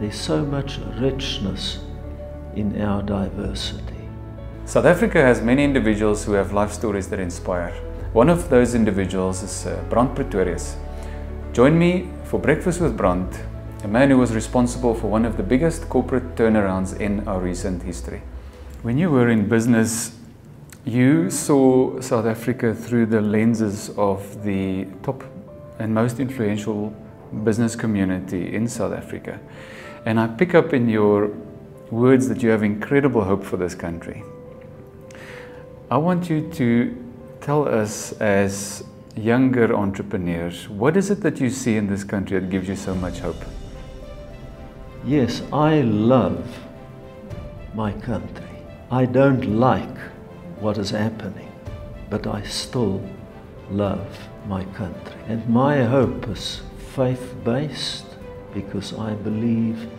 There's so much richness in our diversity. South Africa has many individuals who have life stories that inspire. One of those individuals is uh, Brand Pretorius. Join me for Breakfast with Brand, a man who was responsible for one of the biggest corporate turnarounds in our recent history. When you were in business, you saw South Africa through the lenses of the top and most influential business community in South Africa. And I pick up in your words that you have incredible hope for this country. I want you to tell us as younger entrepreneurs, what is it that you see in this country that gives you so much hope? Yes, I love my country. I don't like what is happening, but I still love my country. And my hope is faith based because I believe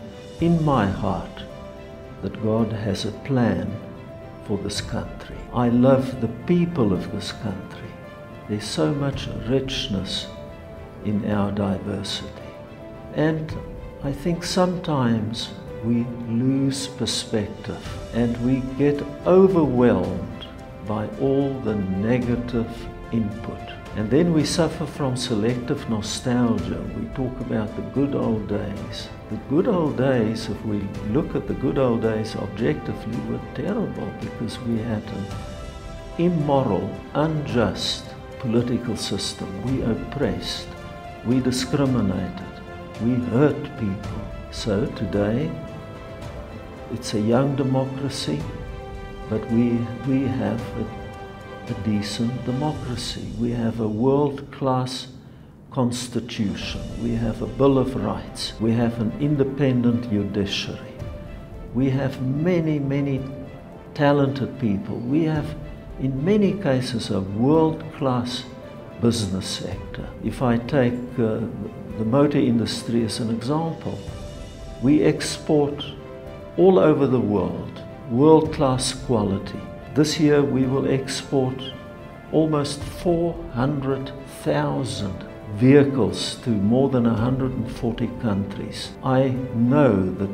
in my heart that God has a plan for this country. I love the people of this country. There's so much richness in our diversity. And I think sometimes we lose perspective and we get overwhelmed by all the negative input. And then we suffer from selective nostalgia. We talk about the good old days. The good old days, if we look at the good old days objectively, were terrible because we had an immoral, unjust political system. We oppressed, we discriminated, we hurt people. So today, it's a young democracy, but we, we have a, a decent democracy. We have a world-class constitution. We have a Bill of Rights. We have an independent judiciary. We have many, many talented people. We have, in many cases, a world-class business sector. If I take uh, the motor industry as an example, we export all over the world, world-class quality. This year we will export almost 400,000 vehicles to more than 140 countries. I know that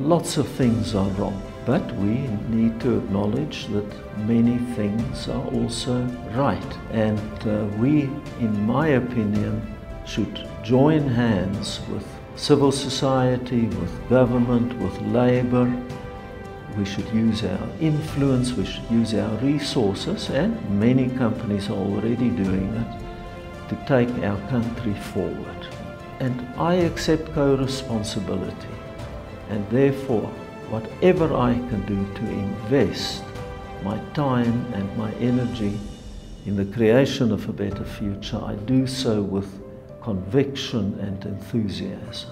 lots of things are wrong, but we need to acknowledge that many things are also right. And uh, we, in my opinion, should join hands with civil society, with government, with labor. We should use our influence, we should use our resources, and many companies are already doing it, to take our country forward. And I accept co-responsibility, and therefore, whatever I can do to invest my time and my energy in the creation of a better future, I do so with conviction and enthusiasm.